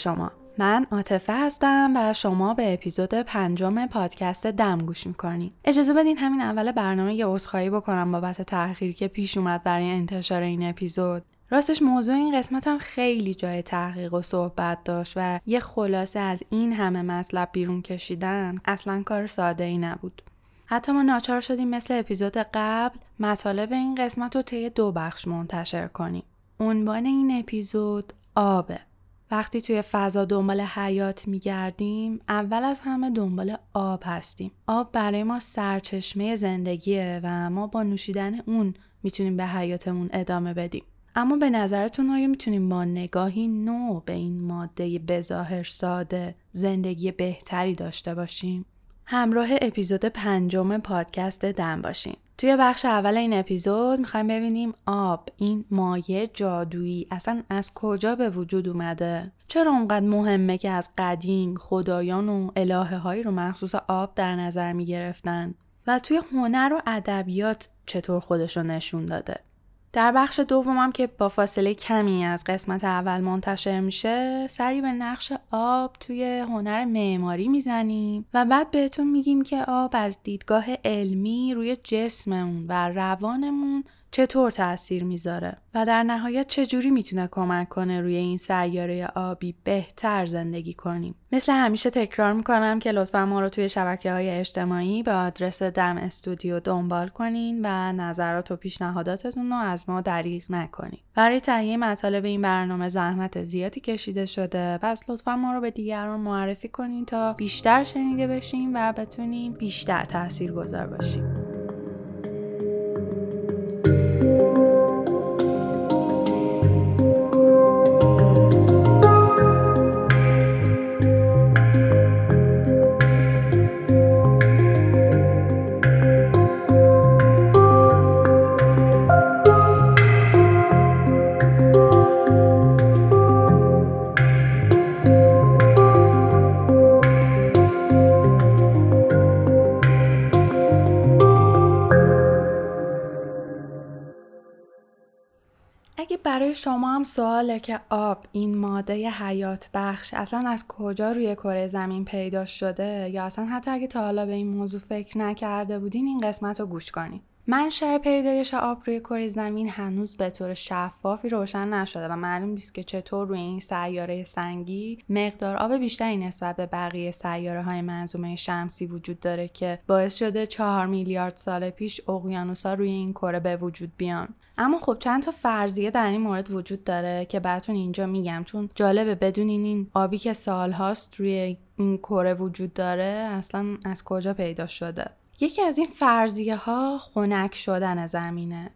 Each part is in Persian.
شما من عاطفه هستم و شما به اپیزود پنجم پادکست دم گوش می‌کنید اجازه بدین همین اول برنامه یه عذرخواهی بکنم بابت تأخیری که پیش اومد برای انتشار این اپیزود راستش موضوع این قسمت هم خیلی جای تحقیق و صحبت داشت و یه خلاصه از این همه مطلب بیرون کشیدن اصلا کار ساده ای نبود. حتی ما ناچار شدیم مثل اپیزود قبل مطالب این قسمت رو طی دو بخش منتشر کنیم. عنوان این اپیزود آبه. وقتی توی فضا دنبال حیات میگردیم اول از همه دنبال آب هستیم. آب برای ما سرچشمه زندگیه و ما با نوشیدن اون می‌تونیم به حیاتمون ادامه بدیم. اما به نظرتون آیا می‌تونیم با نگاهی نو به این ماده بظاهر ساده زندگی بهتری داشته باشیم؟ همراه اپیزود پنجم پادکست دم باشیم. توی بخش اول این اپیزود می‌خوایم ببینیم آب این مایه جادویی اصلا از کجا به وجود اومده؟ چرا اونقدر مهمه که از قدیم خدایان و الهه هایی رو مخصوص آب در نظر می‌گرفتن؟ و توی هنر و ادبیات چطور خودش رو نشون داده؟ در بخش دومم که با فاصله کمی از قسمت اول منتشر میشه سری به نقش آب توی هنر معماری می‌زنیم و بعد بهتون میگیم که آب از دیدگاه علمی روی جسممون و روانمون چطور تاثیر می‌ذاره و در نهایت چجوری می‌تونه کمک کنه روی این سیاره آبی بهتر زندگی کنیم؟ مثل همیشه تکرار می‌کنم که لطفا ما رو توی شبکه های اجتماعی به آدرس دم استودیو دنبال کنین و نظرات و پیشنهاداتتون رو از ما دریغ نکنین. برای تهیه مطالب این برنامه زحمت زیادی کشیده شده پس لطفا ما رو به دیگران معرفی کنین تا بیشتر شنیده بشیم و بتونیم بیشتر تاثیر گذار باشیم. برای شما هم سواله که آب این ماده حیات بخش اصلا از کجا روی کره زمین پیدا شده؟ یا اصلا حتی اگه تا حالا به این موضوع فکر نکرده بودین این قسمت رو گوش کنین. منشأ پیدایش آب روی کره زمین هنوز به طور شفافی روشن نشده و معلوم نیست که چطور روی این سیاره سنگی مقدار آب بیشتری نسبت به بقیه سیاره های منظومه شمسی وجود داره که باعث شده چهار میلیارد سال پیش اقیانوسا روی این کره به وجود بیان. اما خب چند تا فرضیه در این مورد وجود داره که براتون اینجا میگم. چون جالبه بدونین این آبی که سالهاست روی این کره وجود داره اصلا از کجا پیدا شده؟ یکی از این فرضیه ها خنک شدن زمینه.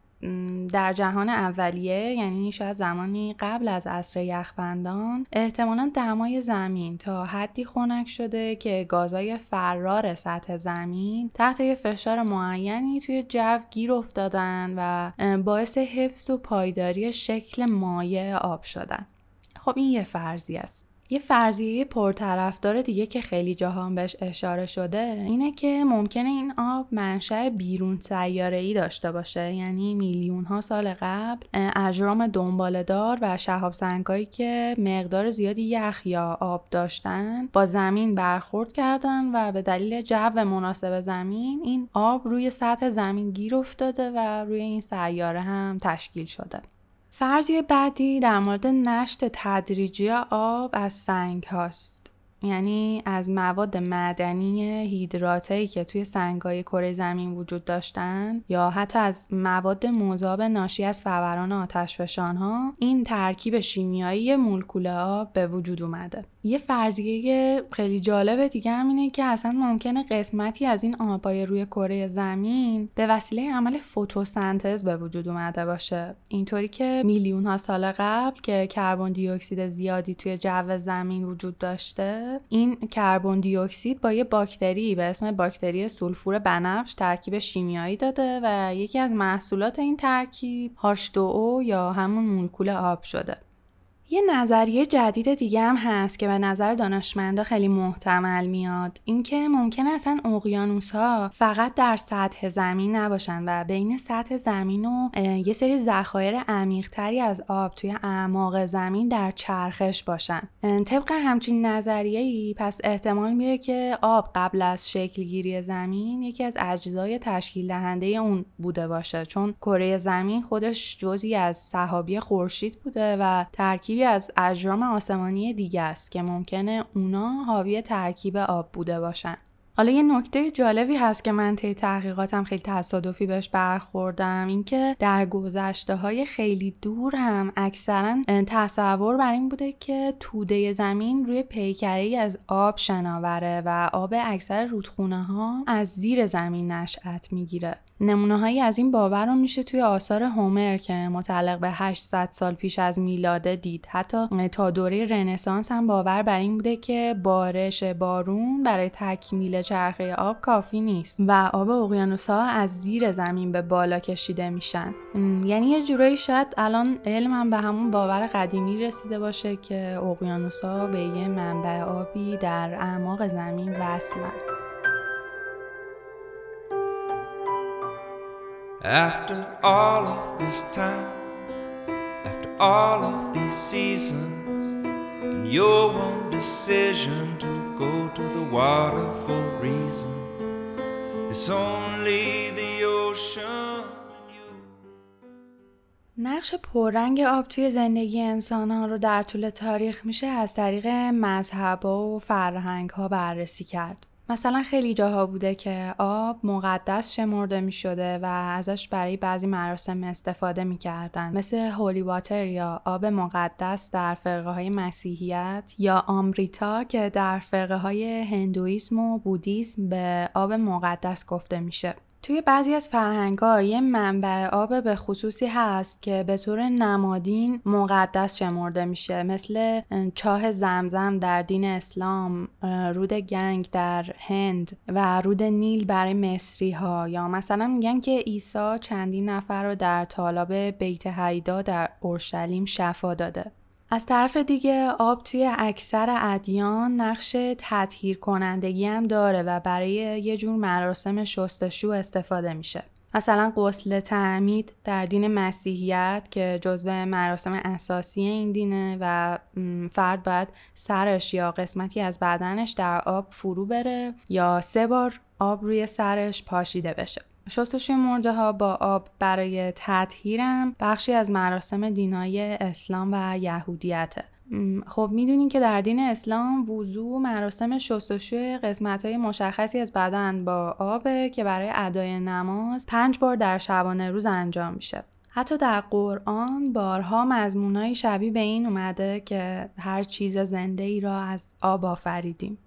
در جهان اولیه یعنی شاید زمانی قبل از عصر یخبندان احتمالا دمای زمین تا حدی خنک شده که گازای فرار سطح زمین تحت یه فشار معینی توی جو گیر افتادن و باعث حفظ و پایداری شکل مایع آب شدن. خب این یه فرضی است. یه فرضیه پرطرفدار دیگه که خیلی جهان بهش اشاره شده اینه که ممکنه این آب منشأ بیرون سیاره ای داشته باشه. یعنی میلیون ها سال قبل اجرام دنبالدار و شهاب سنگایی که مقدار زیادی یخ یا آب داشتن با زمین برخورد کردن و به دلیل جو مناسب زمین این آب روی سطح زمین گیر افتاده و روی این سیاره هم تشکیل شده. فرضیه بعدی در مورد نشت تدریجی آب از سنگ هاست. یعنی از مواد معدنی هیدراتهی که توی سنگای کره زمین وجود داشتن یا حتی از مواد مذاب ناشی از فوران آتشفشان ها این ترکیب شیمیایی مولکول آب به وجود اومده. یه فرضیه خیلی جالب دیگه هم اینه که اصلا ممکنه قسمتی از این آبای روی کره زمین به وسیله عمل فتوسنتز به وجود اومده باشه. اینطوری که میلیون ها سال قبل که کربن دی اکسید زیادی توی جو زمین وجود داشته این کربن دی اکسید با یه باکتری به اسم باکتری سولفور بنفش ترکیب شیمیایی داده و یکی از محصولات این ترکیب H2O یا همون مولکول آب شده. یه نظریه جدید دیگه هم هست که به نظر دانشمندا خیلی محتمل میاد. اینکه ممکنه اصلا اقیانوس ها فقط در سطح زمین نباشن و بین سطح زمین و یه سری ذخایر عمیقتری از آب توی اعماق زمین در چرخش باشن. طبق همچین نظریه‌ای پس احتمال میره که آب قبل از شکلگیری زمین یکی از اجزای تشکیل دهنده اون بوده باشه. چون کره زمین خودش جزی از صحابی خورشید بوده و ترکیبی از اجرام آسمانی دیگه است که ممکنه اونا حاوی ترکیب آب بوده باشن. حالا یه نکته جالبی هست که من طی تحقیقاتم خیلی تصادفی بهش برخوردم اینکه در گذشته های خیلی دور هم اکثرا تصور بر این بوده که توده زمین روی پیکره از آب شناوره و آب اکثر رودخونه ها از زیر زمین نشأت می‌گیره. نمونه هایی از این باور رو میشه توی آثار هومر که متعلق به 800 سال پیش از میلاده دید. حتی تا دوره رنسانس هم باور بر این بوده که بارش بارون برای تکمیل چرخه آب کافی نیست و آب اقیانوس ها از زیر زمین به بالا کشیده میشن. یعنی یه جورایی شاید الان علم به همون باور قدیمی رسیده باشه که اقیانوس ها به یه منبع آبی در اعماق زمین وصلن. After all of this time, after all of these seasons, and your one decision to go to the water for a reason, it's only the ocean. نقش پررنگ آب توی زندگی انسان ها رو در طول تاریخ میشه از طریق مذهب و فرهنگ ها بررسی کرد. مثلا خیلی جاها بوده که آب مقدس شمرده می شده و ازش برای بعضی مراسم استفاده می کردن. مثل هولی واتر یا آب مقدس در فرقه های مسیحیت یا آمریتا که در فرقه های هندویسم و بودیسم به آب مقدس گفته میشه. توی بعضی از فرهنگ ها یه منبع آب به خصوصی هست که به طور نمادین مقدس شمرده میشه. مثل چاه زمزم در دین اسلام رود گنگ در هند و رود نیل برای مصری ها یا مثلا میگن که عیسی چندین نفر رو در طالاب بیت حیدا در اورشلیم شفا داده. از طرف دیگه آب توی اکثر ادیان نقش تطهیر کنندگی هم داره و برای یه جور مراسم شستشو استفاده میشه. مثلا غسل تعمید در دین مسیحیت که جزو مراسم اساسی این دینه و فرد باید سرش یا قسمتی از بدنش در آب فرو بره یا سه بار آب روی سرش پاشیده بشه. شستشوی مرده ها با آب برای تطهیرم بخشی از مراسم دینای اسلام و یهودیته. خب می‌دونین که در دین اسلام وضوع مراسم شستشوی قسمت های مشخصی از بدن با آبه که برای ادای نماز پنج بار در شبانه روز انجام میشه. حتی در قرآن بارها مضمونای شبیه به این اومده که هر چیز زنده ای را از آب آفریدیم.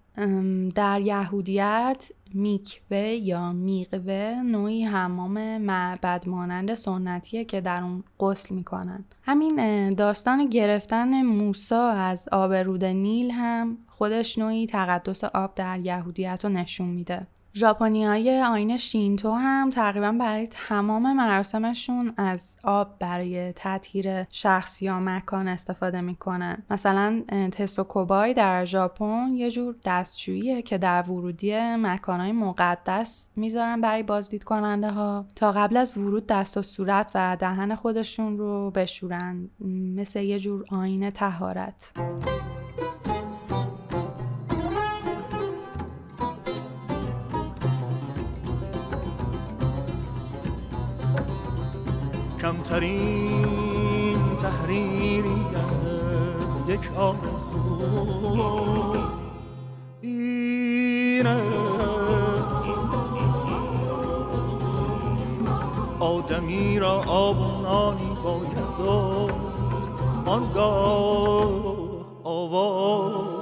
در یهودیت میکوه یا میقوه نوعی حمام معبد مانند سنتیه که در اون غسل می‌کنن. همین داستان گرفتن موسا از آب رود نیل هم خودش نوعی تقدس آب در یهودیت رو نشون میده. ژاپنیای آین شینتو هم تقریبا برای تمام مراسمشون از آب برای تطهیر شخص یا مکان استفاده می‌کنن. مثلا تسوکوبای در ژاپن یه جور دستشوییه که در ورودی مکانهای مقدس می‌ذارن برای بازدید کننده ها تا قبل از ورود دست و صورت و دهن خودشون رو بشورن. مثل یه جور آین تهارت کمترین تحریری از یک آرزو اینه آدمی را آبونانی باید آنگاه آواز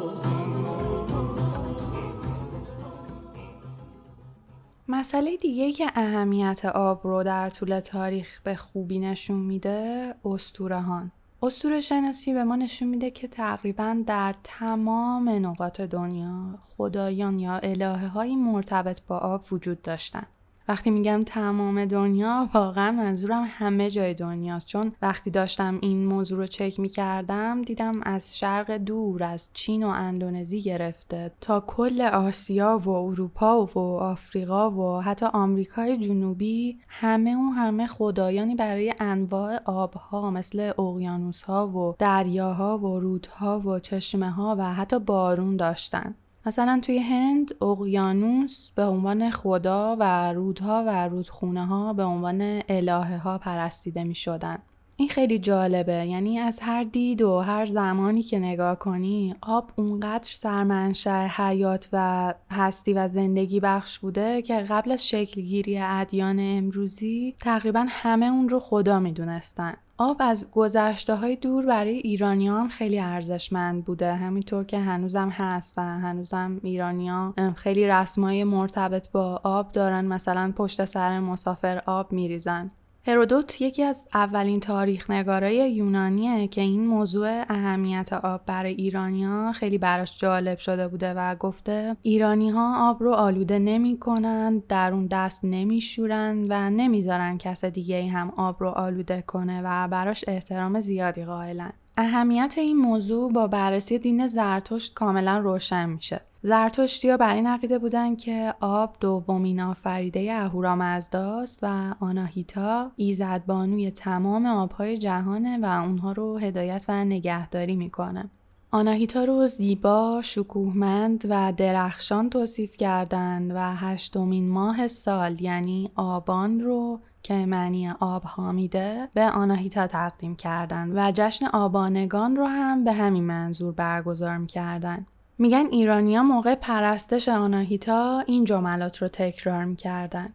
مسئله دیگه که اهمیت آب رو در طول تاریخ به خوبی نشون میده استوره هان. استوره شناسی به ما نشون میده که تقریبا در تمام نقاط دنیا خدایان یا الهه های مرتبط با آب وجود داشتن. وقتی میگم تمام دنیا واقعا منظورم همه جای دنیاست. چون وقتی داشتم این موضوع رو چک می‌کردم دیدم از شرق دور از چین و اندونزی گرفته تا کل آسیا و اروپا و آفریقا و حتی آمریکای جنوبی همه اون همه خدایانی برای انواع آبها مثل اقیانوسها و دریاها و رودها و چشمه ها و حتی بارون داشتن. مثلا توی هند اقیانوس به عنوان خدا و رودها و رودخونه ها به عنوان الهه ها پرستیده می شدن. این خیلی جالبه. یعنی از هر دید و هر زمانی که نگاه کنی آب اونقدر سرمنشه حیات و هستی و زندگی بخش بوده که قبل از شکلگیری ادیان امروزی تقریبا همه اون رو خدا می‌دونستن. آب از گذشته های دور برای ایرانی هم خیلی ارزشمند بوده. همینطور که هنوزم هست و هنوزم ایرانیا خیلی رسمای مرتبط با آب دارن. مثلا پشت سر مسافر آب میریزن. هرودوت یکی از اولین تاریخ نگارای یونانیه که این موضوع اهمیت آب برای ایرانیا خیلی براش جالب شده بوده و گفته ایرانی ها آب رو آلوده نمی کنند در اون دست نمی شورند و نمی‌ذارن کس دیگه هم آب رو آلوده کنه و براش احترام زیادی قائلن. اهمیت این موضوع با بررسی دین زرتشت کاملا روشن میشه زرتشتیا بر این عقیده بودن که آب دومین آفریده اهورامزداست و آناهیتا ایزدبانوی تمام آبهای جهانه و اونها رو هدایت و نگهداری می‌کنه. آناهیتا رو زیبا، شکوهمند و درخشان توصیف کردند و هشتمین ماه سال یعنی آبان رو که معنی آب ها میده به آناهیتا تقدیم کردند و جشن آبانگان رو هم به همین منظور برگزار می‌کردن. میگن ایرانیا موقع پرستش آناهیتا این جملات رو تکرار می‌کردن.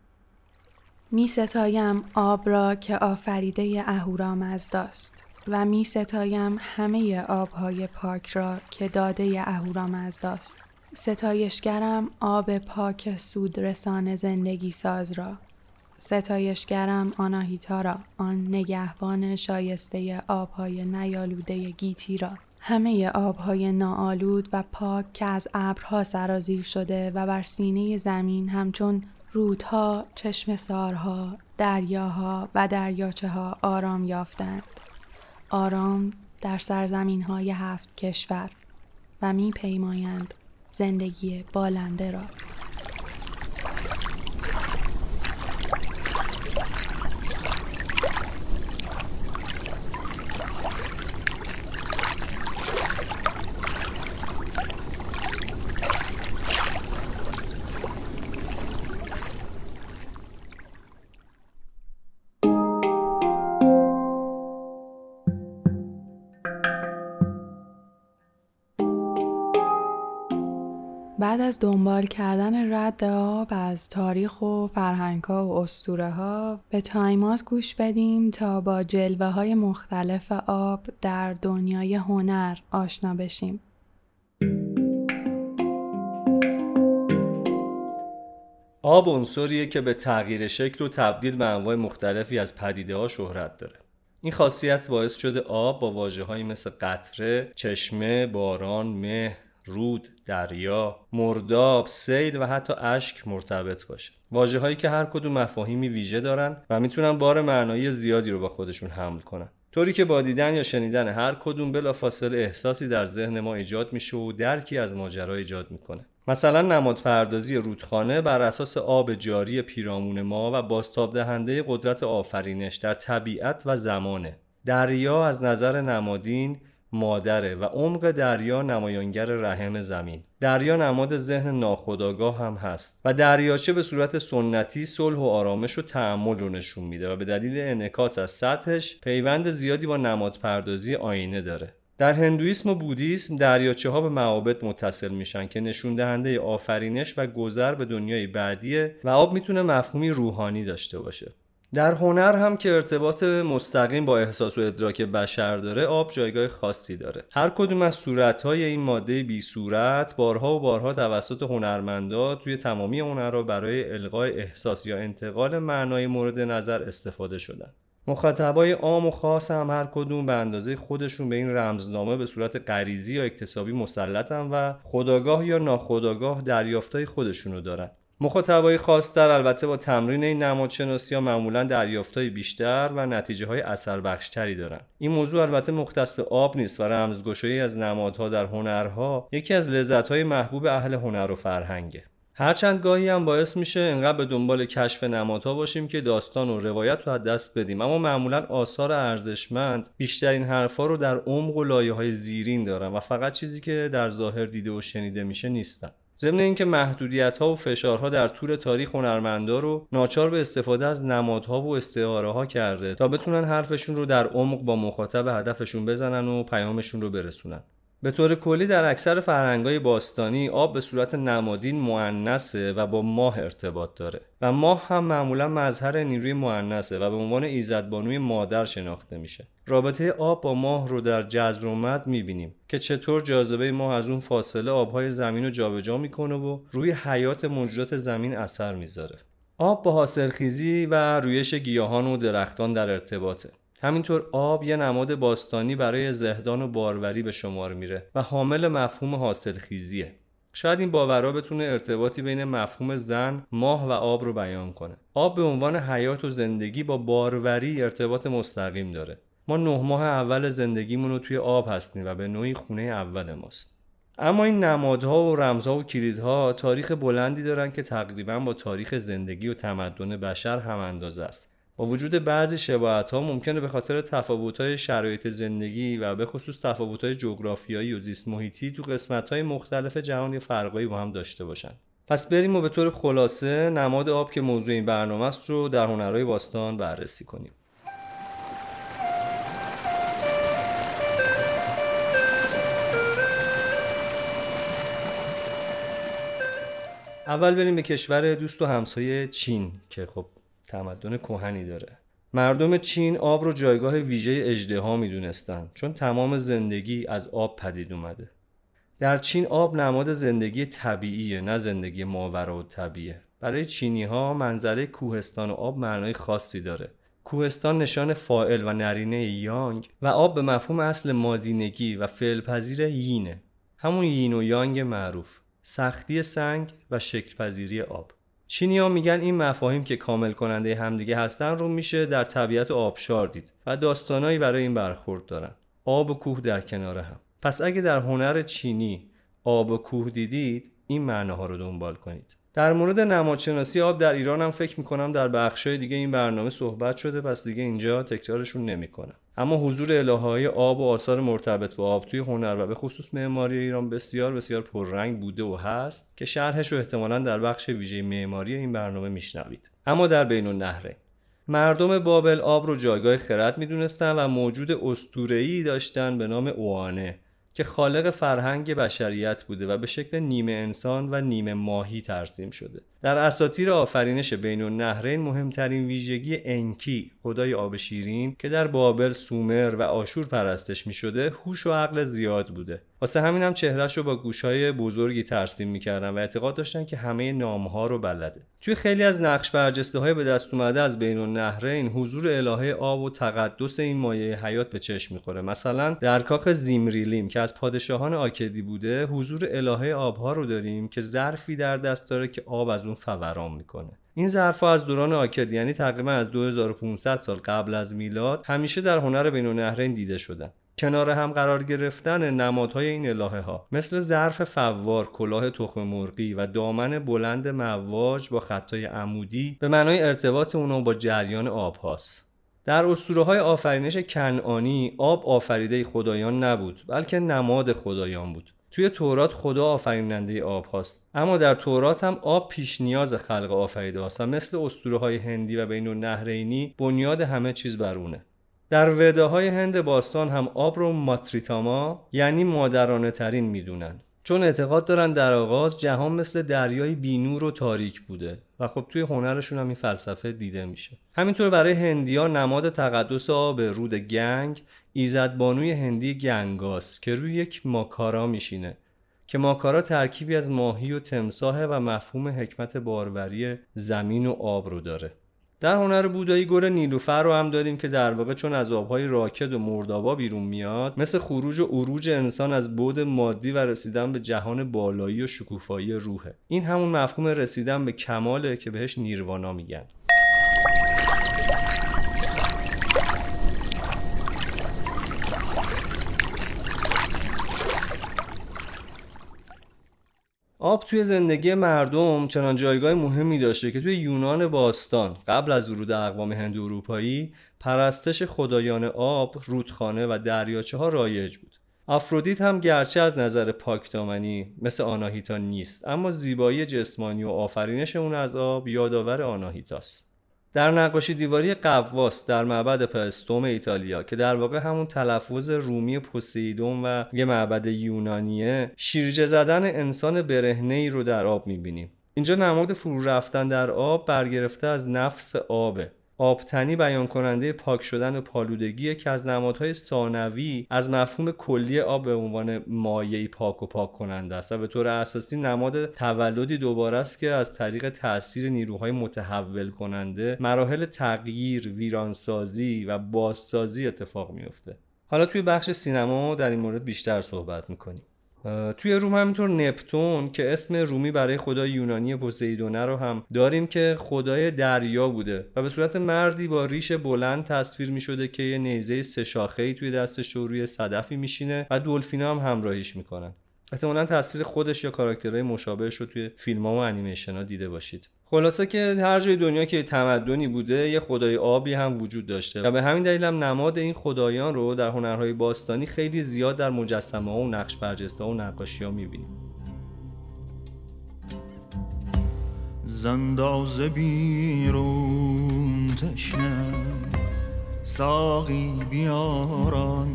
می ستایم آب را که آفریده اهورامزداست و می ستایم همه آبهای پاک را که داده اهورامزداست. ستایشگرم آب پاک سود رسان زندگی ساز را. ستایشگرم آناهیتا را آن نگهبان شایسته آبهای نیالوده گیتی را. همه آبهای ناآلود و پاک که از ابرها سرازیر شده و بر سینه زمین همچون رودها، چشم سارها، دریاها و دریاچه ها آرام یافتند. آرام در سرزمین های هفت کشور و می پیمایند زندگی بالنده را. بعد از دنبال کردن رد آب از تاریخ و فرهنگ ها و اسطوره ها به تایماز گوش بدیم تا با جلوه های مختلف آب در دنیای هنر آشنا بشیم. آب عنصریه که به تغییر شکل و تبدیل به انواع مختلفی از پدیده ها شهرت داره. این خاصیت باعث شده آب با واجه مثل قطره، چشمه، باران، مه، رود، دریا، مرداب، سید و حتی اشک مرتبط باشه. واجه هایی که هر کدوم مفاهیمی ویژه دارن و می‌تونن بار معنایی زیادی رو با خودشون حمل کنن. طوری که با دیدن یا شنیدن هر کدوم بلافاصله احساسی در ذهن ما ایجاد میشه و درکی از ماجرا ایجاد می‌کنه. مثلا نماد پردازی رودخانه بر اساس آب جاری پیرامون ما و باستاب دهنده قدرت آفرینش در طبیعت و زمانه. دریا از نظر نمادین مادره و عمق دریا نمایانگر رحم زمین. دریا نماد ذهن ناخودآگاه هم هست و دریاچه به صورت سنتی صلح و آرامش و تعمل رو نشون میده و به دلیل انعکاس از سطحش پیوند زیادی با نماد پردازی آینه داره. در هندویسم و بودیسم دریاچه ها به معابد متصل میشن که نشون دهنده آفرینش و گذر به دنیای بعدیه و آب می‌تونه مفهومی روحانی داشته باشه. در هنر هم که ارتباط مستقیم با احساس و ادراک بشر داره آب جایگاه خاصی داره. هر کدوم از صورتهای این ماده بی صورت بارها و بارها توسط هنرمندا توی تمامی هنرها برای القای احساس یا انتقال معنای مورد نظر استفاده شدن. مخاطبای عام و خاص هم هر کدوم به اندازه خودشون به این رمزنامه به صورت غریزی یا اکتسابی مسلطن و خداگاه یا ناخداگاه دریافتای خودشونو دارن. مخاطبای خاصتر البته با تمرین این نمادشناسی ها معمولا دریافتهای بیشتر و نتیجه های اثر بخشتری دارن. این موضوع البته مختص به آب نیست و رمزگشایی از نمادها در هنرها یکی از لذتهای محبوب اهل هنر و فرهنگه. هرچند گاهی هم باعث میشه انقدر به دنبال کشف نمادها باشیم که داستان و روایت رو از دست بدیم. اما معمولا آثار ارزشمند بیشترین حرفا رو در عمق و لایه های زیرین دارن و فقط چیزی که در ظاهر دیده و شنیده میشه نیستن. ضمن اینکه محدودیت ها و فشارها در طول تاریخ هنرمندا رو ناچار به استفاده از نمادها و استعاره ها کرده تا بتونن حرفشون رو در عمق با مخاطب هدفشون بزنن و پیامشون رو برسونن. به طور کلی در اکثر فرهنگای باستانی آب به صورت نمادین معنسه و با ماه ارتباط داره و ماه هم معمولا مظهر نیروی معنسه و به عنوان ایزدبانوی مادر شناخته میشه. رابطه آب با ماه رو در جزر و مد می‌بینیم که چطور جاذبه ماه از اون فاصله آبهای زمین رو جابجا می‌کنه و روی حیات موجودات زمین اثر می‌ذاره آب با حاصلخیزی و رویش گیاهان و درختان در ارتباطه همینطور آب یه نماد باستانی برای زهدان و باروری به شمار میره و حامل مفهوم حاصل خیزیه. شاید این باورا بتونه ارتباطی بین مفهوم زن، ماه و آب رو بیان کنه. آب به عنوان حیات و زندگی با باروری ارتباط مستقیم داره. ما نه ماه اول زندگیمون رو توی آب هستیم و به نوعی خونه اول ماست. اما این نمادها و رمزها و کلیدها تاریخ بلندی دارن که تقریبا با تاریخ زندگی و تمدن بشر هم اندازه است. با وجود بعضی شباهت ها ممکنه به خاطر تفاوت شرایط زندگی و به خصوص تفاوت جغرافیایی و زیست محیطی تو قسمت های مختلف جهان فرقایی با هم داشته باشن پس بریم و به طور خلاصه نماد آب که موضوع این برنامه است رو در هنرهای باستان بررسی کنیم اول بریم به کشور دوست و همسایه چین که خب تمدن کهنی داره. مردم چین آب رو جایگاه ویژه اجده ها چون تمام زندگی از آب پدید اومده. در چین آب نماد زندگی طبیعیه نه زندگی ماورا و طبیعه. برای چینی ها منظره کوهستان و آب معنای خاصی داره. کوهستان نشان فائل و نرینه یانگ و آب به مفهوم اصل مادینگی و فعل یینه. همون یین و یانگ معروف. سختی سنگ و شکلپذیری آب. ها میگن این مفاهیم که کامل کننده همدیگه هستن رو میشه در طبیعت آبشار دید و داستانایی برای این برخورد دارن. آب و کوه در کنار هم. پس اگه در هنر چینی آب و کوه دیدید این معناها رو دنبال کنید. در مورد نمادشناسی آب در ایران هم فکر می‌کنم در بخشای دیگه این برنامه صحبت شده پس دیگه اینجا تکرارشون نمی‌کنم. اما حضور الهه آب و آثار مرتبط با آب توی هنر و به خصوص معماری ایران بسیار بسیار پررنگ بوده و هست که شرحش رو احتمالا در بخش ویژه معماری این برنامه میشنوید. اما در بین النهرین مردم بابل آب رو جایگاه خرد می‌دونستن و موجود استورهی داشتن به نام اوانه. که خالق فرهنگ بشریت بوده و به شکل نیمه انسان و نیمه ماهی ترسیم شده. در اساطیر آفرینش بین النهرین مهمترین ویژگی انکی خدای آب شیرین که در بابل سومر و آشور پرستش می شده هوش و عقل زیاد بوده. واسه همین هم چهرش رو با گوشهای بزرگی ترسیم می‌کردن و اعتقاد داشتن که همه نامها رو بلده. توی خیلی از نقش برجسته های به دست اومده از بین النهرین حضور الهه آب و تقدس این مایه حیات به چشم می‌خوره. مثلا در کاخ زیمریلیم که از پادشاهان آکدی بوده حضور الهه آبها رو داریم که ظرفی در دست داره که آب از اون فوران می‌کنه. این ظرفها از دوران آکد یعنی تقریبا از 2500 سال قبل از میلاد همیشه در هنر بین النهرین دیده شدن. کنار هم قرار گرفتن نمادهای این الهه ها مثل ظرف فوار، کلاه تخم مرغی و دامن بلند مواج با خطای عمودی به معنای ارتباط اونو با جریان آب هاست. در اسطوره های آفرینش کنعانی آب آفریده خدایان نبود بلکه نماد خدایان بود. توی تورات خدا آفریننده آب هاست. اما در تورات هم آب پیش نیاز خلق آفریده هاست و مثل اسطوره های هندی و بین النهرینی بنیاد همه چیز بر اونه. در وده های هند باستان هم آب رو ماتریتاما یعنی مادرانه ترین می‌دونن. چون اعتقاد دارن در آغاز جهان مثل دریای بینور و تاریک بوده و خب توی هنرشون هم این فلسفه دیده میشه. همینطور برای هندیا نماد تقدس آب رود گنگ ایزدبانوی هندی گنگاس که روی یک ماکارا میشینه که ماکارا ترکیبی از ماهی و تمساه و مفهوم حکمت باروری زمین و آب رو داره. در هنر بودایی گل نیلوفر رو هم داریم که در واقع چون از آبهای راکد و مردابا بیرون میاد مثل خروج و عروج انسان از بود مادی و رسیدن به جهان بالایی و شکوفایی روحه. این همون مفهوم رسیدن به کماله که بهش نیروانا میگن. آب توی زندگی مردم چنان جایگاه مهمی داشته که توی یونان باستان قبل از ورود اقوام هند اروپایی پرستش خدایان آب، رودخانه و دریاچه ها رایج بود. آفرودیت هم گرچه از نظر پاکدامنی مثل آناهیتا نیست اما زیبایی جسمانی و آفرینش اون از آب یادآور آناهیتاست. در نقاشی دیواری قواس در معبد پستوم ایتالیا که در واقع همون تلفظ رومی پوسیدون و یه معبد یونانیه شیرجه زدن انسان برهنه ای رو در آب می‌بینیم. اینجا نماد فرو رفتن در آب برگرفته از نفس آبه. آبتنی بیان کننده پاک شدن و پالودگی که از نمادهای ثانوی از مفهوم کلی آب به عنوان مایعی پاک و پاک کننده است و به طور اساسی نماد تولدی دوباره است که از طریق تاثیر نیروهای متحول کننده مراحل تغییر، ویرانسازی و بازسازی اتفاق میفته. حالا توی بخش سینما در این مورد بیشتر صحبت می‌کنیم. توی روم همینطور نپتون که اسم رومی برای خدای یونانی پوسیدونه رو هم داریم که خدای دریا بوده و به صورت مردی با ریش بلند تصویر می شده که یه نیزه سه توی دستش رو روی صدفی میشینه و دلفینا هم همراهیش می‌کنن. احتمالا تصویر خودش یا کاراکترهای مشابهش رو توی فیلم ها و انیمیشن ها دیده باشید. خلاصه که هر جای دنیا که تمدنی بوده یه خدای آبی هم وجود داشته. و به همین دلیل هم نماد این خدایان رو در هنرهای باستانی خیلی زیاد در مجسمه و نقش برجسته و نقاشی ها می‌بینیم. زنداز بیرون تشنه ساقی بیاران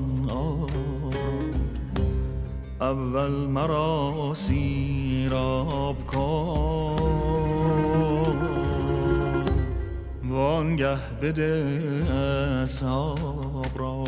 اول مرا سیراب کن. وانگه بده اصاب را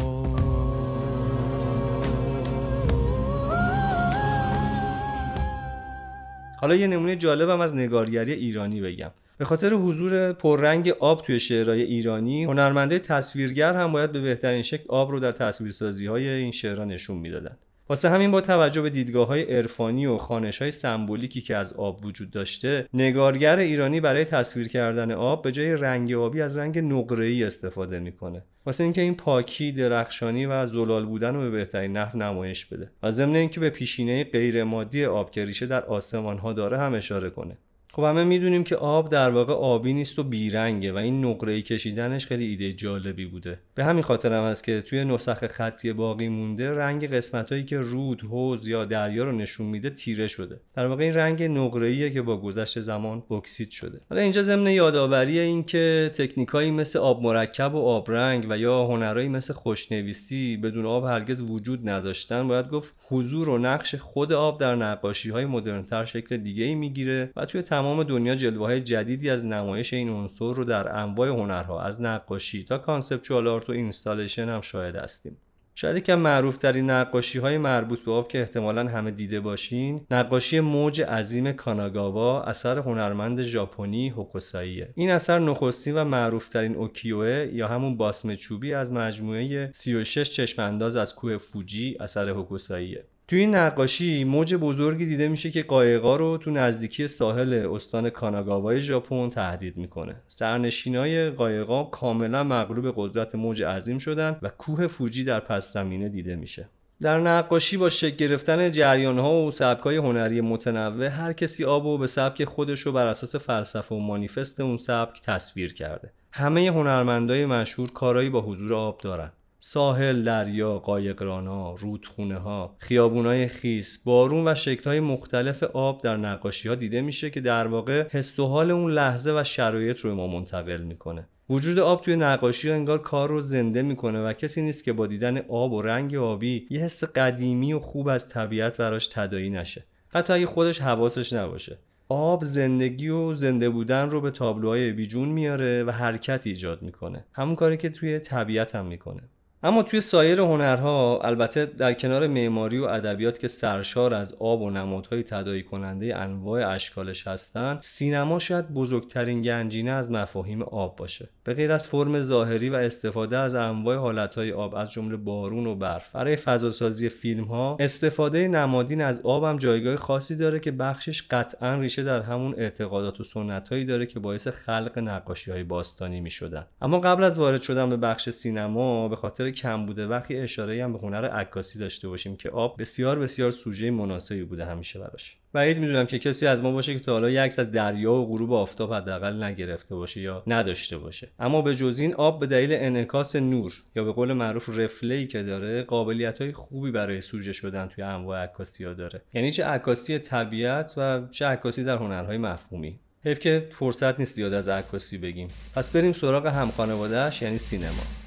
حالا یه نمونه جالبم از نگارگری ایرانی بگم. به خاطر حضور پررنگ آب توی شعرهای ایرانی هنرمنده تصویرگر هم باید به بهترین شکل آب رو در تصویرسازی های این شعرها نشون می‌دادن. واسه همین با توجه به دیدگاه های عرفانی و خانش های سمبولیکی که از آب وجود داشته نگارگر ایرانی برای تصویر کردن آب به جای رنگ آبی از رنگ نقره‌ای استفاده می‌کنه. واسه اینکه این پاکی درخشانی و زلال بودن رو به بهترین نحو نمایش بده و ضمن اینکه به پیشینه غیر مادی آب که ریشه در آسمان ها داره هم اشاره کنه. خب همه می‌دونیم که آب در واقع آبی نیست و بیرنگه و این نقره کشیدنش خیلی ایده جالبی بوده. به همین خاطر هم هست که توی نسخ خطی باقی مونده رنگ قسمت هایی که رود، حوز یا دریا رو نشون میده تیره شده. در واقع این رنگ نقره که با گذشت زمان اکسید شده. حالا اینجا ضمن یادآوری این که تکنیکایی مثل آب مرکب و آب رنگ و یا هنرهایی مثل خوشنویسی بدون آب هرگز وجود نداشتن باید گفت حضور و نقش خود آب در نقاشی های مدرنتر شکل دیگه ای می‌گیره و توی دنیا جلوه های جدیدی از نمایش این عنصر رو در انواع هنرها از نقاشی تا conceptual art و installation هم شاهد هستیم. شاید یکم معروف ترین نقاشی های مربوط به آب که احتمالا همه دیده باشین نقاشی موج عظیم کاناگاوا اثر هنرمند ژاپنی هوکوساییه. این اثر نخستین و معروف ترین اوکیوئه یا همون باسمه چوبی از مجموعه 36 چشم انداز از کوه فوجی اثر هوکوساییه. توی این نقاشی موج بزرگی دیده میشه که قایقا رو تو نزدیکی ساحل استان کاناگاوای ژاپن تهدید می‌کنه. سرنشینای قایقا کاملا مغلوب قدرت موج عظیم شدن و کوه فوجی در پس زمینه دیده میشه. در نقاشی با شکل گرفتن جریان ها و سبک های هنری متنوع هر کسی آب و به سبک خودش رو بر اساس فلسفه و مانیفست اون سبک تصویر کرده. همه هنرمندای مشهور کارایی با حضور آب دارن. ساحل، دریا، قایقرانا، رودخونه ها، خیابونای خیس، بارون و شکلهای مختلف آب در نقاشی ها دیده میشه که در واقع حس و حال اون لحظه و شرایط رو ما منتقل می‌کنه. وجود آب توی نقاشی انگار کار رو زنده می‌کنه و کسی نیست که با دیدن آب و رنگ آبی یه حس قدیمی و خوب از طبیعت براش تدایی نشه. حتی اگه خودش حواسش نباشه. آب زندگی و زنده بودن رو به تابلوهای بیجون میاره و حرکت ایجاد می‌کنه. همون کاری که توی طبیعت هم می‌کنه. اما توی سایر هنرها البته در کنار معماری و ادبیات که سرشار از آب و نمادهای تداعی کننده انواع اشکالش هستند سینما شاید بزرگترین گنجینه از مفاهیم آب باشه به غیر از فرم ظاهری و استفاده از انواع حالتهای آب از جمله بارون و برف برای فضاسازی فیلم ها استفاده نمادین از آب هم جایگاه خاصی داره که بخشش قطعا ریشه در همون اعتقادات و سنتهایی داره که باعث خلق نقاشی های باستانی می شدن. اما قبل از وارد شدن به بخش سینما به خاطر کم بوده وقتی اشاره هم به هنر عکاسی داشته باشیم که آب بسیار بسیار سوژه مناسبی بوده همیشه براش. بعید می‌دونم که کسی از ما باشه که تا حالا یک از دریا و غروب آفتاب حداقل نگرفته باشه یا نداشته باشه. اما به جز این آب به دلیل انعکاس نور یا به قول معروف رفلی که داره قابلیت های خوبی برای سوژه شدن توی انواع عکاسی ها داره. یعنی چه عکاسی طبیعت و چه عکاسی در هنرهای مفهومی. حیف که فرصت نیست زیاد از عکاسی بگیم. پس بریم سراغ هم خانوادهش یعنی سینما.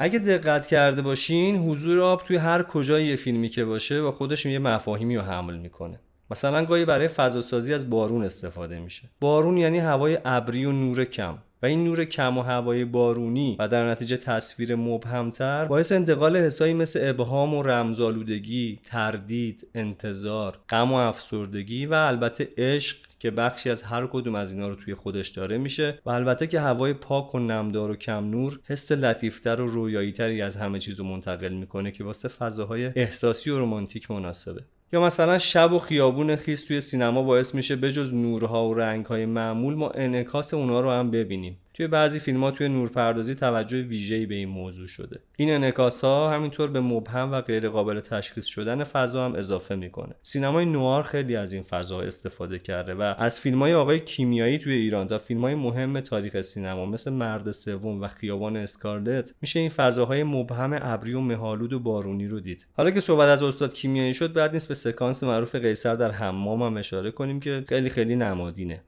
اگه دقت کرده باشین حضور آب توی هر کجای یه فیلمی که باشه و خودش یه مفاهیمی رو حمل می‌کنه. مثلا گاهی برای فضاسازی از بارون استفاده میشه. بارون یعنی هوای ابری و نور کم و این نور کم و هوای بارونی و در نتیجه تصویر مبهمتر باعث انتقال حسایی مثل ابهام و رمزالودگی، تردید، انتظار، غم و افسردگی و البته عشق که بخشی از هر کدوم از اینا رو توی خودش داره میشه و البته که هوای پاک و نمدار و کم نور حس لطیفتر و رویاییتری از همه چیز رو منتقل می‌کنه که واسه فضاهای احساسی و رمانتیک مناسبه. یا مثلا شب و خیابون خیس توی سینما باعث میشه بجز نورها و رنگهای معمول ما انعکاس اونها رو هم ببینیم. توی بعضی فیلم ها توی نورپردازی توجه ویژه‌ای به این موضوع شده. این انعکاس ها همینطور به مبهم و غیر قابل تشخیص شدن فضا هم اضافه می‌کنه. سینمای نوار خیلی از این فضا استفاده کرده و از فیلم های آقای کیمیایی توی ایران تا فیلم های مهم تاریخ سینما مثل مرد سوم و خیابان اسکارلت میشه این فضاهای مبهم ابری و مهالود و بارونی رو دید. حالا که صحبت از استاد کیمیایی شد بعد نیست به سکانس معروف قیصر در حمام هم اشاره کنیم که خیلی خیلی نمادینه.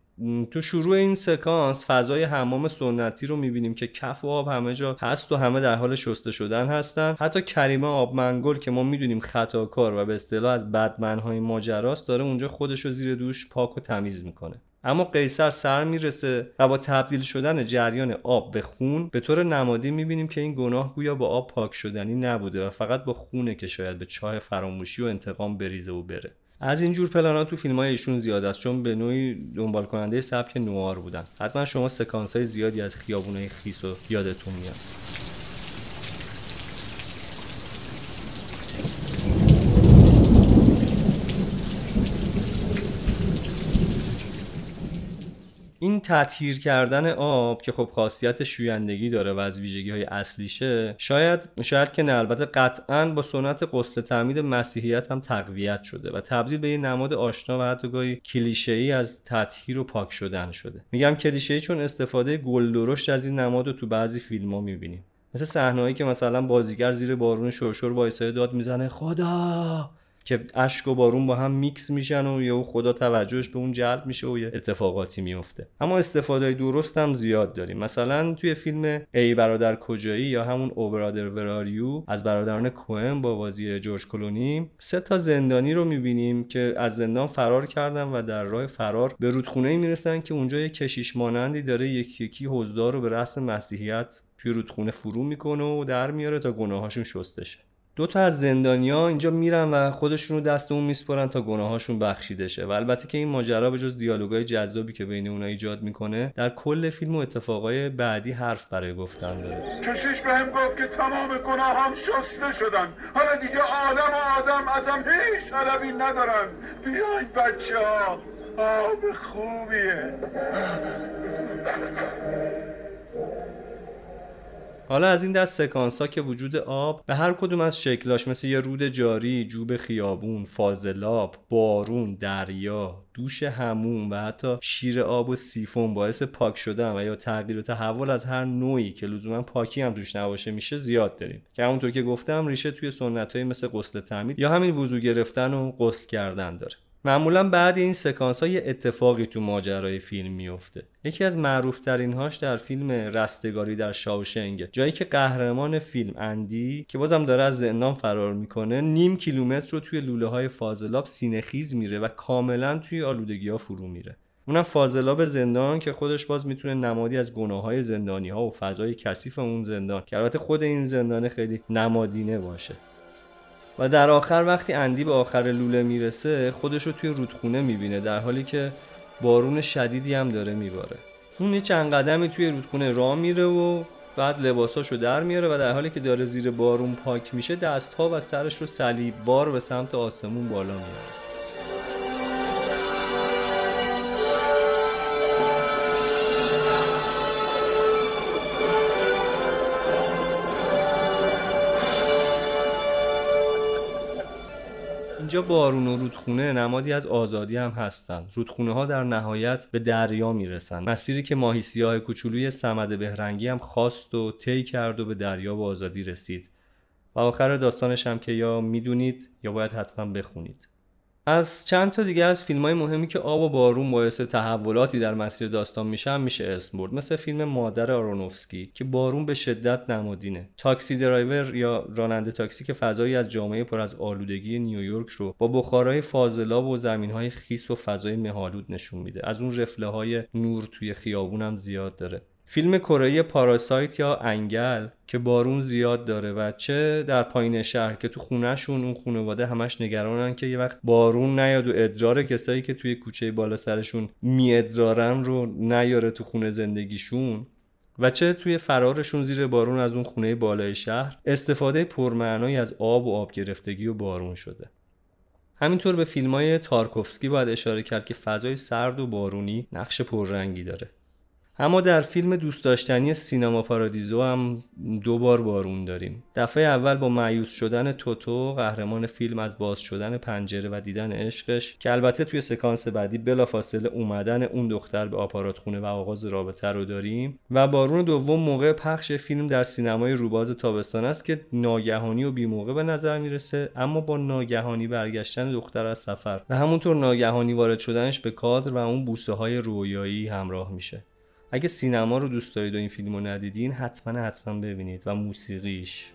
تو شروع این سکانس فضای حمام سنتی رو می‌بینیم که کف و آب همه جا هست و همه در حال شسته شدن هستن. حتی کریمه آب منگل که ما می‌دونیم خطاکار و به اصطلاح از بدمنهای ماجراست داره اونجا خودش رو زیر دوش پاک و تمیز می‌کنه. اما قیصر سر می‌رسه و با تبدیل شدن جریان آب به خون به طور نمادی می‌بینیم که این گناه گویا با آب پاک شدنی نبوده و فقط با خونه که شاید به چاه فراموشی و انتقام بریزه و بره. از این جور پلان تو فیلم های ایشون زیاد است چون به نوعی دنبال کننده سبک نوار بودن. حتما شما سکانس های زیادی از خیابون خیس و یادتون میاد. این تطهیر کردن آب که خب خاصیت شویندگی داره و از ویژگی های اصلیشه شاید شاید که نه البته قطعا با سنت غسل تعمید مسیحیت هم تقویت شده و تبدیل به یه نماد آشنا و حتی گاهی کلیشه ای از تطهیر و پاک شدن شده. میگم کلیشه ای چون استفاده گل درشت از این نماد رو تو بعضی فیلم ها می‌بینیم. مثل صحنه‌ای که مثلا بازیگر زیر بارون شرشر وایسای داد می‌زنه خدا! که اشک و بارون با هم میکس میشن و یهو خدا توجهش به اون جلب میشه و یه اتفاقاتی میفته. اما استفاده درست هم زیاد داریم. مثلا توی فیلم ای برادر کجایی یا همون او برادر وراریو از برادران کوئن با بازی جورج کلونی سه تا زندانی رو می‌بینیم که از زندان فرار کردن و در راه فرار به رودخونه می‌رسن که اونجا یه کشیش مانندی داره یکی یکی حضار رو به رسم مسیحیت توی رودخونه فرو می‌کنه و در میاره تا گناهاشون شسته شه. دو تا از زندانیا اینجا میرن و خودشون رو دست اون میسپرن تا گناهاشون بخشیده شه. و البته که این ماجرا به جز دیالوگای جذابی که بین اونها ایجاد می‌کنه در کل فیلم و اتفاقای بعدی حرف برای گفتن داره. کشیش بهم گفت که تمام گناهام شسته شدن. حالا دیگه آدم و آدم ازم هیچ طلبی ندارن. بیاین بچه ها آب خوبیه. حالا از این دست سکانس ها که وجود آب به هر کدوم از شکلاش مثل یه رود جاری، جوب خیابون، فاضلاب، بارون، دریا، دوش حموم و حتی شیر آب و سیفون باعث پاک شدن و یا تغییر و تحول از هر نوعی که لزوما پاکی هم توش نباشه میشه زیاد داریم. که همونطور که گفتم ریشه توی سنت های مثل غسل تعمید یا همین وضو گرفتن و غسل کردن داره. معمولا بعد این سکانس ها یه اتفاقی تو ماجرای فیلم میفته یکی از معروف هاش در فیلم رستگاری در شاوشنک جایی که قهرمان فیلم اندی که بازم داره از زندان فرار می‌کنه نیم کیلومتر رو توی لوله های فاضلاب سینه‌خیز میره و کاملا توی آلودگی ها فرو میره. اونم فاضلاب زندان که خودش باز می‌تونه نمادی از گناه های زندانی ها و فضای کثیف اون زندان که البته خود این زندان خیلی نمادینه باشه. و در آخر وقتی اندی به آخر لوله می‌رسه خودش رو توی رودخونه می‌بینه در حالی که بارون شدیدی هم داره میباره. اون یه چند قدمی توی رودخونه راه میره و بعد لباساشو در میاره و در حالی که داره زیر بارون پاک میشه دستها و سرش رو صلیب بار به سمت آسمون بالا میاره اینجا بارون و رودخونه نمادی از آزادی هم هستند. رودخونه ها در نهایت به دریا می‌رسند. مسیری که ماهی سیاه کوچولوی سمد بهرنگی هم خواست و طی کرد و به دریا و آزادی رسید. و آخر داستانش هم که یا می‌دونید یا باید حتما بخونید. از چند تا دیگه از فیلم های مهمی که آب و بارون باعث تحولاتی در مسیر داستان میشه هم میشه اسم برد. مثل فیلم مادر آرونوفسکی که بارون به شدت نمادینه. تاکسی درایور یا راننده تاکسی که فضایی از جامعه پر از آلودگی نیویورک رو با بخارهای فاضلاب و زمین های خیس و فضای مهالود نشون میده. از اون رفله های نور توی خیابون هم زیاد داره. فیلم کره پاراسایت یا انگل که بارون زیاد داره و چه در پایین شهر که تو خونهشون اون خانواده همش نگرانن که یه وقت بارون نیاد و ادرار کسایی که توی کوچه بالا سرشون می ادرارن رو نیاره تو خونه زندگیشون و چه توی فرارشون زیر بارون از اون خونه بالای شهر استفاده پرمعنایی از آب و آب گرفتگی و بارون شده. همینطور به فیلم های تارکوفسکی باید اشاره کرد که فضای سرد و بارونی نقش پررنگی داره. اما در فیلم دوست داشتنی سینما پارادیزو هم دو بار بارون داریم. دفعه اول با معیوس شدن توتو قهرمان فیلم از باز شدن پنجره و دیدن عشقش که البته توی سکانس بعدی بلافاصله اومدن اون دختر به آپارات خونه و آغاز رابطه رو داریم و بارون دوم موقع پخش فیلم در سینمای روباز تابستان است که ناگهانی و بیموقع به نظر می‌رسه اما با ناگهانی برگشتن دختر از سفر. و همونطور ناگهانی وارد شدنش به کادر و اون بوسه های رویایی همراه میشه. اگه سینما رو دوست دارید و این فیلم رو ندیدین حتما حتما ببینید و موسیقیش.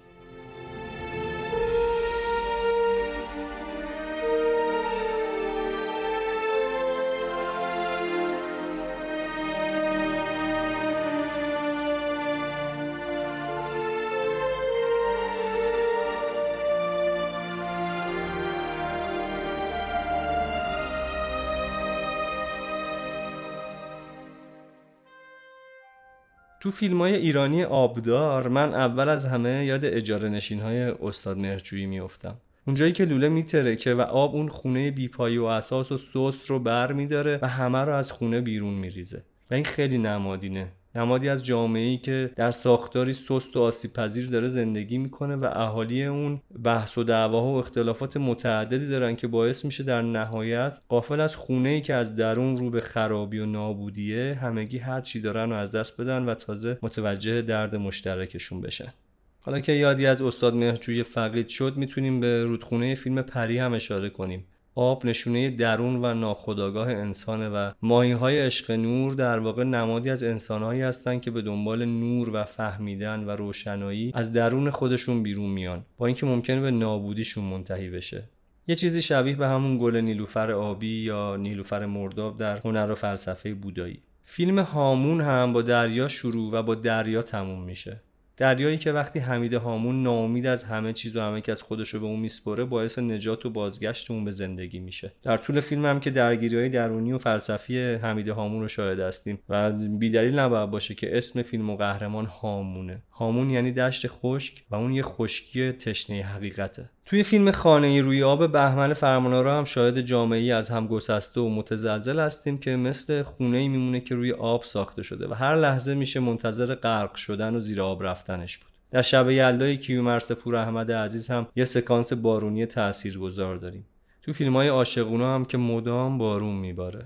تو فیلم های ایرانی آبدار من اول از همه یاد اجاره نشین های استاد مهرجویی میفتم اونجایی که لوله میترکه و آب اون خونه بیپایی و اساس و سست رو بر میداره و همه رو از خونه بیرون میریزه. و این خیلی نمادینه. نمادی از جامعه ای که در ساختاری سست و آسیب پذیر داره زندگی می‌کنه و اهالی اون بحث و دعواها و اختلافات متعددی دارن که باعث میشه در نهایت قافل از خونه ای که از درون رو به خرابی و نابودیه همگی هر چی دارن و از دست بدن و تازه متوجه درد مشترکشون بشن. حالا که یادی از استاد مهرجوی فقید شد می‌تونیم به رودخونه فیلم پری هم اشاره کنیم. آب نشونه درون و ناخودآگاه انسانه و ماهی های عشق نور در واقع نمادی از انسانهایی هستند که به دنبال نور و فهمیدن و روشنایی از درون خودشون بیرون میان. با اینکه ممکنه به نابودیشون منتهی بشه. یه چیزی شبیه به همون گل نیلوفر آبی یا نیلوفر مرداب در هنر و فلسفه بودایی. فیلم هامون هم با دریا شروع و با دریا تموم میشه. دریایی که وقتی حمید هامون ناامید از همه چیز و همه از خودش رو به اون میسپره باعث نجات و بازگشت اون به زندگی میشه. در طول فیلم هم که درگیری های درونی و فلسفی حمید هامون رو شاهد هستیم و بیدلیل نباید باشه که اسم فیلم و قهرمان هامونه. هامون یعنی دشت خشک و اون یه خشکی تشنه حقیقته. توی فیلم خانه روی آب بهمن فرمانارا هم شاهد جامعه از هم گسسته و متزلزل هستیم که مثل خونه ای میمونه که روی آب ساخته شده و هر لحظه میشه منتظر غرق شدن و زیر آب رفتنش بود. در شب یلدای کیومرس پور احمد عزیز هم یه سکانس بارونی تاثیرگذار داریم. تو فیلم های عاشقونا هم که مدام بارون میباره.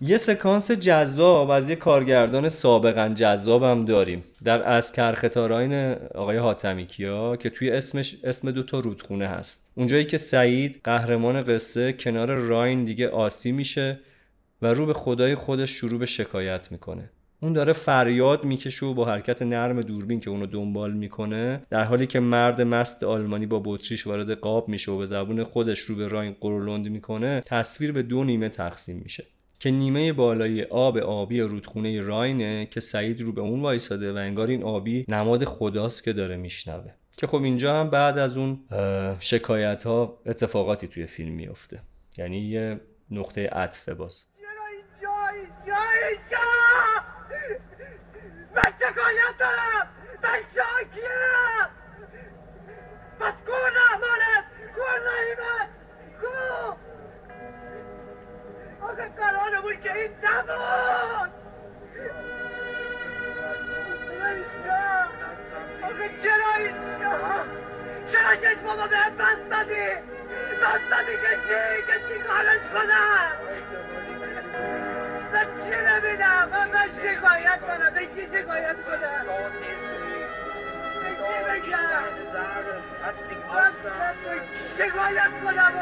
یه سکانس جذاب از یه کارگردان سابقا جذاب هم داریم. در از کرختاراین آقای حاتمی کیا که توی اسمش اسم دوتا رودخونه هست. اونجایی که سعید قهرمان قصه کنار راین دیگه آسی میشه و رو به خدای خودش شروع به شکایت می‌کنه. اون داره فریاد می‌کشه و با حرکت نرم دوربین که اونو دنبال می‌کنه در حالی که مرد مست آلمانی با بطریش وارد قاب میشه و به زبون خودش رو به راین قرولند می‌کنه تصویر به دو نیمه تقسیم میشه. که نیمه بالای آب آبی رودخونه راینه که سعید رو به اون وایساده و انگار این آبی نماد خداست که داره میشنوه. که خب اینجا هم بعد از اون شکایت ها اتفاقاتی توی فیلم میفته یعنی یه نقطه عطفه باز. من قرارمون که این نبود آخه چرا این چرا چشمامو به بست دادی؟ بست دادی که چی؟ که چی کارش کنم؟ من چی نمیدم من من شکایت کنم؟ به کی شکایت کنم؟ شکایت کنم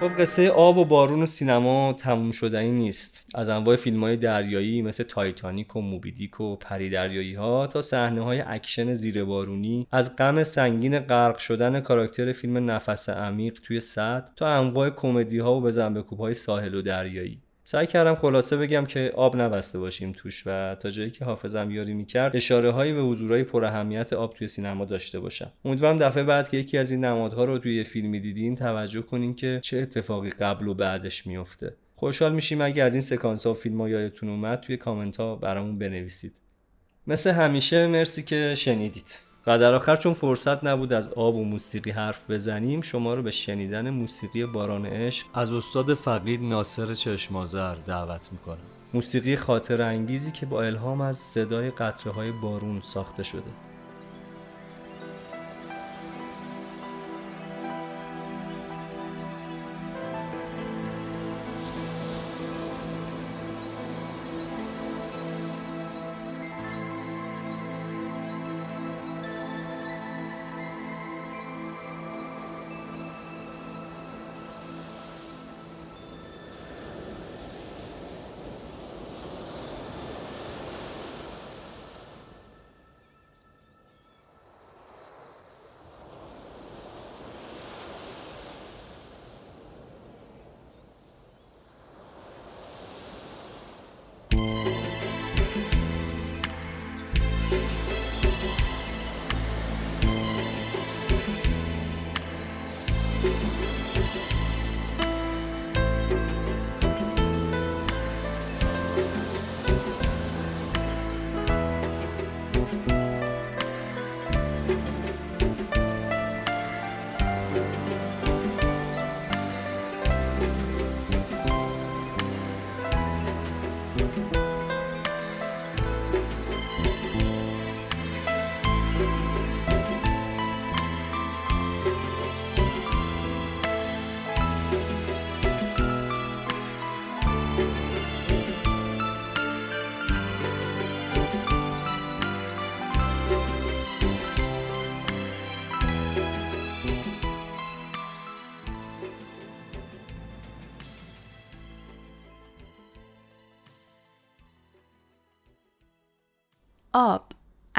خب قصه آب و بارون و سینما تموم شدنی نیست. از انواع فیلم های دریایی مثل تایتانیک و موبی دیک و پری دریایی ها تا صحنه های اکشن زیر بارونی از غم سنگین غرق شدن کاراکتر فیلم نفس عمیق توی سد تا انواع کمدی ها و بزن بزن های ساحلی و دریایی. سعی کردم خلاصه بگم که آب نبسته باشیم توش و تا جایی که حافظم یاری می‌کرد اشاره هایی به حضورهای پر اهمیت آب توی سینما داشته باشم. امیدوارم دفعه بعد که یکی از این نمادها رو توی فیلمی دیدین توجه کنین که چه اتفاقی قبل و بعدش میفته خوشحال میشیم اگه از این سکانس ها و فیلم ها یادتون اومد توی کامنت ها برامون بنویسید. مثل همیشه مرسی که شنیدید. و در آخر چون فرصت نبود از آب و موسیقی حرف بزنیم شما رو به شنیدن موسیقی باران عشق از استاد فقید ناصر چشمازر دعوت می‌کنم. موسیقی خاطر انگیزی که با الهام از صدای قطره های بارون ساخته شده.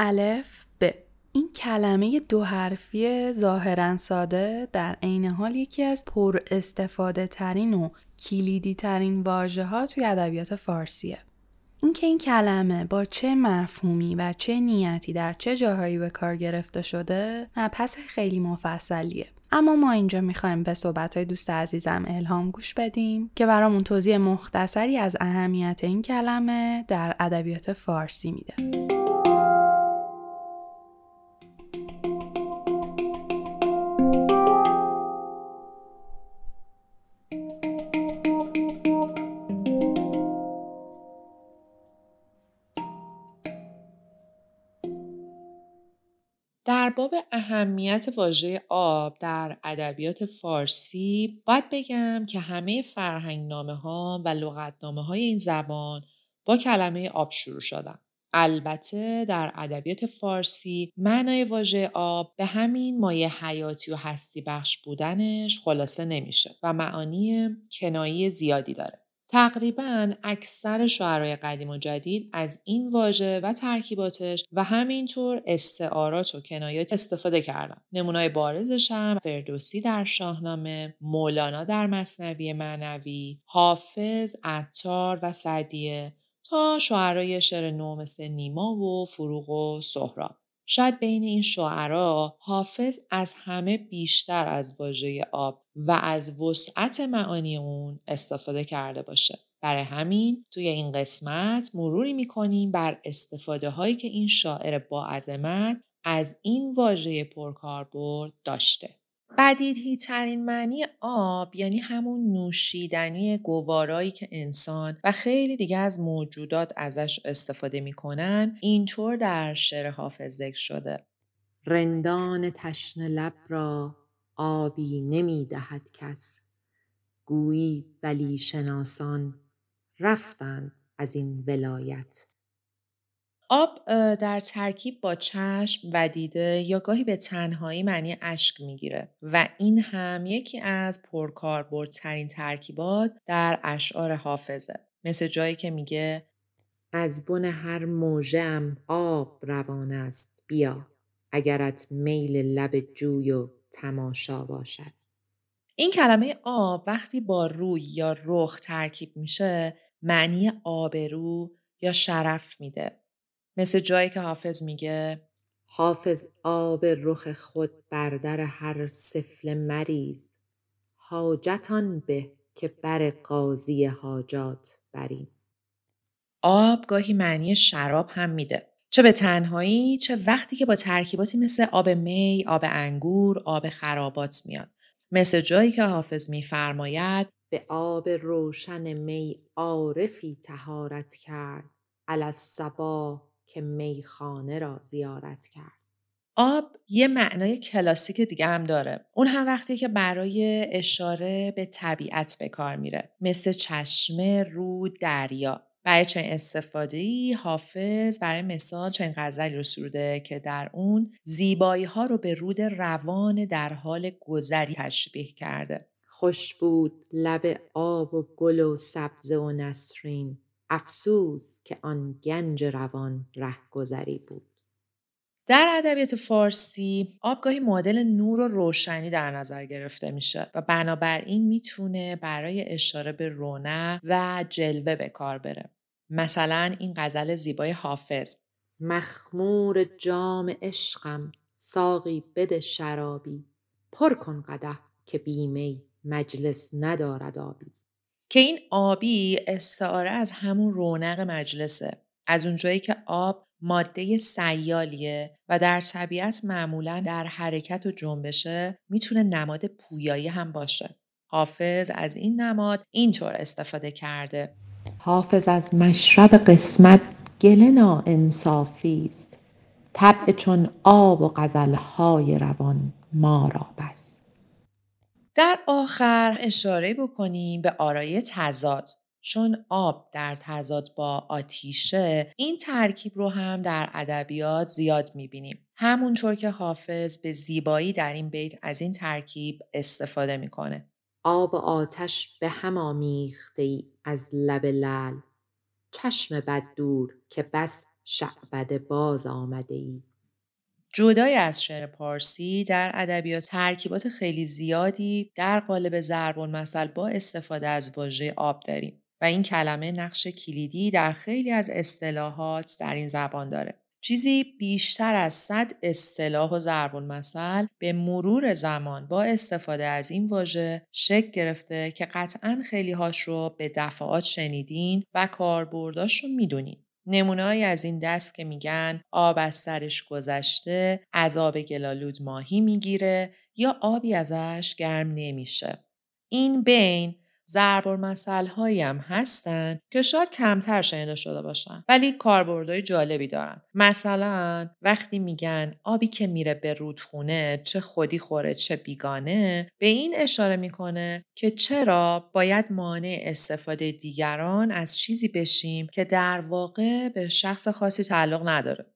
الف ب این کلمه دو حرفی ظاهرا ساده در عین حال یکی از پر استفاده ترین و کلیدی ترین واژه ها توی ادبیات فارسیه. اینکه این کلمه با چه مفهومی و چه نیتی در چه جاهایی به کار گرفته شده پس خیلی مفصلیه. اما ما اینجا می‌خوایم به صحبت های دوست عزیزم الهام گوش بدیم که برامون توضیح مختصری از اهمیت این کلمه در ادبیات فارسی میده. باب اهمیت واژه آب در ادبیات فارسی باید بگم که همه فرهنگنامه ها و لغتنامه های این زبان با کلمه آب شروع شدن. البته در ادبیات فارسی معنای واژه آب به همین مایه حیاتی و هستی بخش بودنش خلاصه نمیشه و معانی کنایی زیادی داره. تقریبا اکثر شعرهای قدیم و جدید از این واژه و ترکیباتش و همینطور استعارات و کنایات استفاده کردن. نمونای بارزش هم فردوسی در شاهنامه، مولانا در مصنوی معنوی، حافظ، عطار و سعدیه تا شعرهای شعر نو مثل نیما و فروغ و سهراب. شاید بین این شعرا حافظ از همه بیشتر از واژه آب و از وسعت معانی اون استفاده کرده باشه. برای همین توی این قسمت مروری می‌کنیم بر استفاده هایی که این شاعر با عظمت از این واژه پرکاربرد داشته. بدیدی ترین معنی آب یعنی همون نوشیدنی گوارایی که انسان و خیلی دیگه از موجودات ازش استفاده می‌کنن اینطور در شعر حافظ ذکر شده رندان تشن لب را آبی نمی دهد کس. گویی ولی شناسان رفتند از این ولایت. آب در ترکیب با چشم و دیده یا گاهی به تنهایی معنی اشک می‌گیره و این هم یکی از پرکاربردترین ترکیبات در اشعار حافظه. مثل جایی که میگه از بن هر موجم آب روان است بیا. اگرت میل لب جوی و تماشا باشد. این کلمه آب وقتی با روی یا رخ ترکیب میشه معنی آبرو یا شرف میده. مثل جایی که حافظ میگه حافظ آب رخ خود بر در هر سفل مریض حاجتان به که بر قاضی حاجات بریم. آب گاهی معنی شراب هم میده. چه به تنهایی چه وقتی که با ترکیباتی مثل آب می، آب انگور، آب خرابات میاد مثل جایی که حافظ میفرماید به آب روشن می عارفی تهارت کرد علی که میخانه را زیارت کرد. آب یه معنای کلاسیک دیگه هم داره. اون هم وقتی که برای اشاره به طبیعت به کار میره. مثل چشمه، رود، دریا. برای چه استفاده ای حافظ برای مثال چنین غزلی رو سروده که در اون زیبایی ها رو به رود روان در حال گذری تشبیه کرده. خوش بود لب آب و گل و سبزه و نسرین افسوس که آن گنج روان رهگذری بود. در ادبیات فارسی آبگاهی معادل نور و روشنی در نظر گرفته میشه و بنابراین می‌تونه برای اشاره به رونق و جلوه به کار بره. مثلا این غزل زیبای حافظ مخمور جام عشقم ساقی بده شرابی پر کن قده که بیمی مجلس ندارد آبی که این آبی استعاره از همون رونق مجلسه. از اونجایی که آب ماده سیالیه و در طبیعت معمولا در حرکت و جنبشه می‌تونه نماد پویایی هم باشه. حافظ از این نماد اینطور استفاده کرده. حافظ از مشرب قسمت گله انصافی است. طبع چون آب و غزلهای روان ما را بس. در آخر اشاره بکنیم به آرای تضاد چون آب در تضاد با آتیشه این ترکیب رو هم در ادبیات زیاد می‌بینیم همونطور که حافظ به زیبایی در این بیت از این ترکیب استفاده می‌کنه آب آتش به هم آمیخته ای از لب لل چشم بد دور که بس شعبده باز آمده ای. جدای از شعر پارسی در ادبیات ترکیبات خیلی زیادی در قالب ضرب المثل با استفاده از واژه آب داریم. و این کلمه نقش کلیدی در خیلی از اصطلاحات در این زبان داره. چیزی بیشتر از صد اصطلاح و ضرب المثل به مرور زمان با استفاده از این واژه شکل گرفته که قطعا خیلی هاش رو به دفعات شنیدین و کاربرداش رو می‌دونین. نمونههایی از این دست که میگن آب از سرش گذشته از آب گلالود ماهی می‌گیره یا آبی ازش گرم نمیشه این بین ضرب هایی هم هستن که شاید کمتر شنیده شده باشن ولی کاربردهای جالبی دارن. مثلا وقتی میگن آبی که میره به رودخونه چه خودی خوره چه بیگانه به این اشاره می‌کنه که چرا باید مانع استفاده دیگران از چیزی بشیم که در واقع به شخص خاصی تعلق نداره.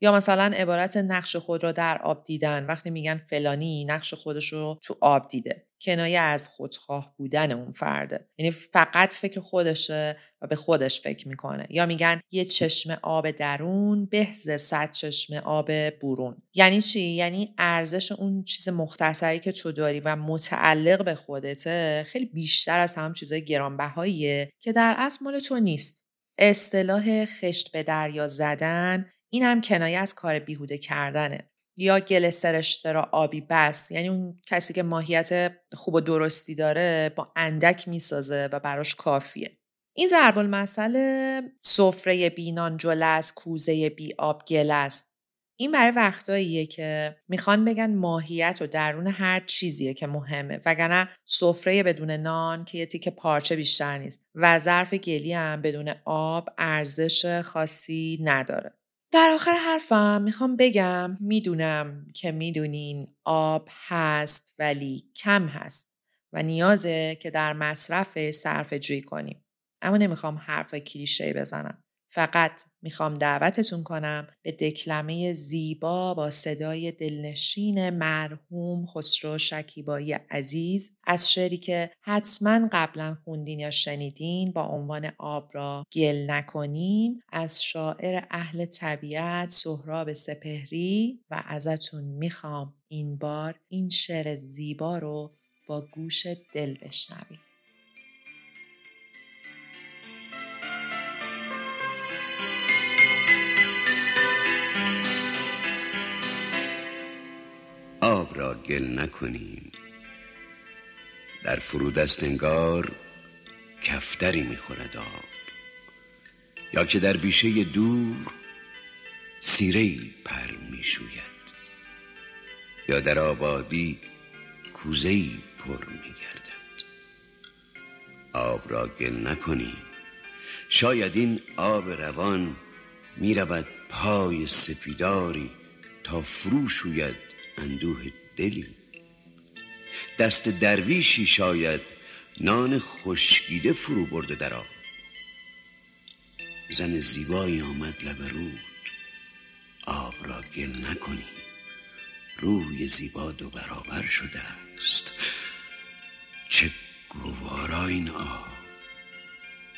یا مثلا عبارت نقش خود را در آب دیدن. وقتی میگن فلانی نقش خودش رو تو آب دیده. کنایه از خودخواه بودن اون فرده. یعنی فقط فکر خودشه و به خودش فکر می‌کنه. یا میگن یه چشم آب درون بهز صد چشم آب برون. یعنی چی؟ یعنی ارزش اون چیز مختصری که تو داری و متعلق به خودته خیلی بیشتر از هم چیزای گرانبهاییه که در اصل مال تو نیست. اصطلاح خشت به دریا زدن این هم کنایه از کار بیهوده کردنه. یا گل سرشته را آبی بس. یعنی اون کسی که ماهیت خوب و درستی داره با اندک می‌سازه و براش کافیه. این ضرب المثل سفره بینان جل از کوزه بی آب گل است. این برای وقتاییه که می‌خوان بگن ماهیت و درون هر چیزیه که مهمه. وگرنه سفره بدون نان که یه تیکه پارچه بیشتر نیست. و ظرف گلی هم بدون آب ارزش خاصی نداره. در آخر حرفم می‌خوام بگم می‌دونم که می‌دونین آب هست ولی کم هست و نیازه که در مصرف صرف جویی کنیم. اما نمی‌خوام حرف کلیشه بزنم. فقط می‌خوام دعوتتون کنم به دکلمه زیبا با صدای دلنشین مرحوم خسرو شکیبایی عزیز از شعری که حتما قبلا خوندین یا شنیدین با عنوان آب را گل نکنیم از شاعر اهل طبیعت سهراب سپهری و ازتون می‌خوام این بار این شعر زیبا رو با گوش دل بشنویم. را گل نکنیم. در فرودست انگار کفتری می‌خورد آب. یا که در بیشه دور سیره پر می‌شوید. یا در آبادی کوزه پر میگردد. آب را گل نکنیم. شاید این آب روان می‌رود پای سپیداری تا فرو شوید اندوه دلی. دست درویشی شاید نان خشکیده فرو برده در آب. زن زیبایی آمد لب رود. آب را گل نکنی. روی زیبا دو برابر شده است. چه گوارا این آب.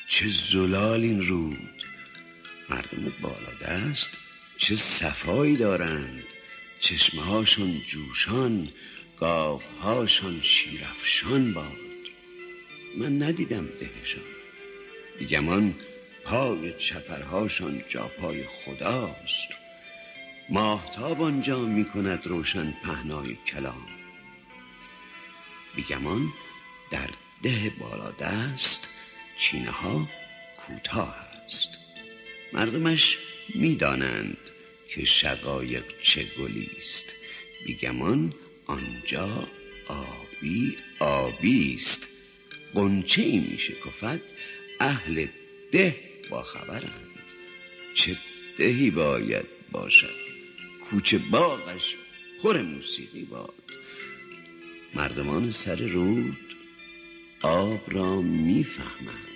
چه زلال این رود. مردم بالا دست چه صفایی دارند. چشمهاشون جوشان گاوهاشان شیرفشان باد. من ندیدم دهشان. بیگمان پای چپرهاشان جا پای خداست. ماهتاب آنجا می کند روشن پهنای کلام. بیگمان در ده بالا دست چینه ها کوتاه است. مردمش می‌دانند که شقایق چه گلی است بیگمان آنجا آبی آبی است قنچه ای می شکفت اهل ده با خبرند. چه دهی باید باشد؟ کوچه باغش پر موسیقی باد. مردمان سر رود آب را می‌فهمند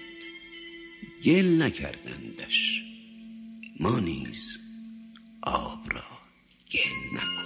گل نکردندش. ما نیز obro. ¿Quién acude?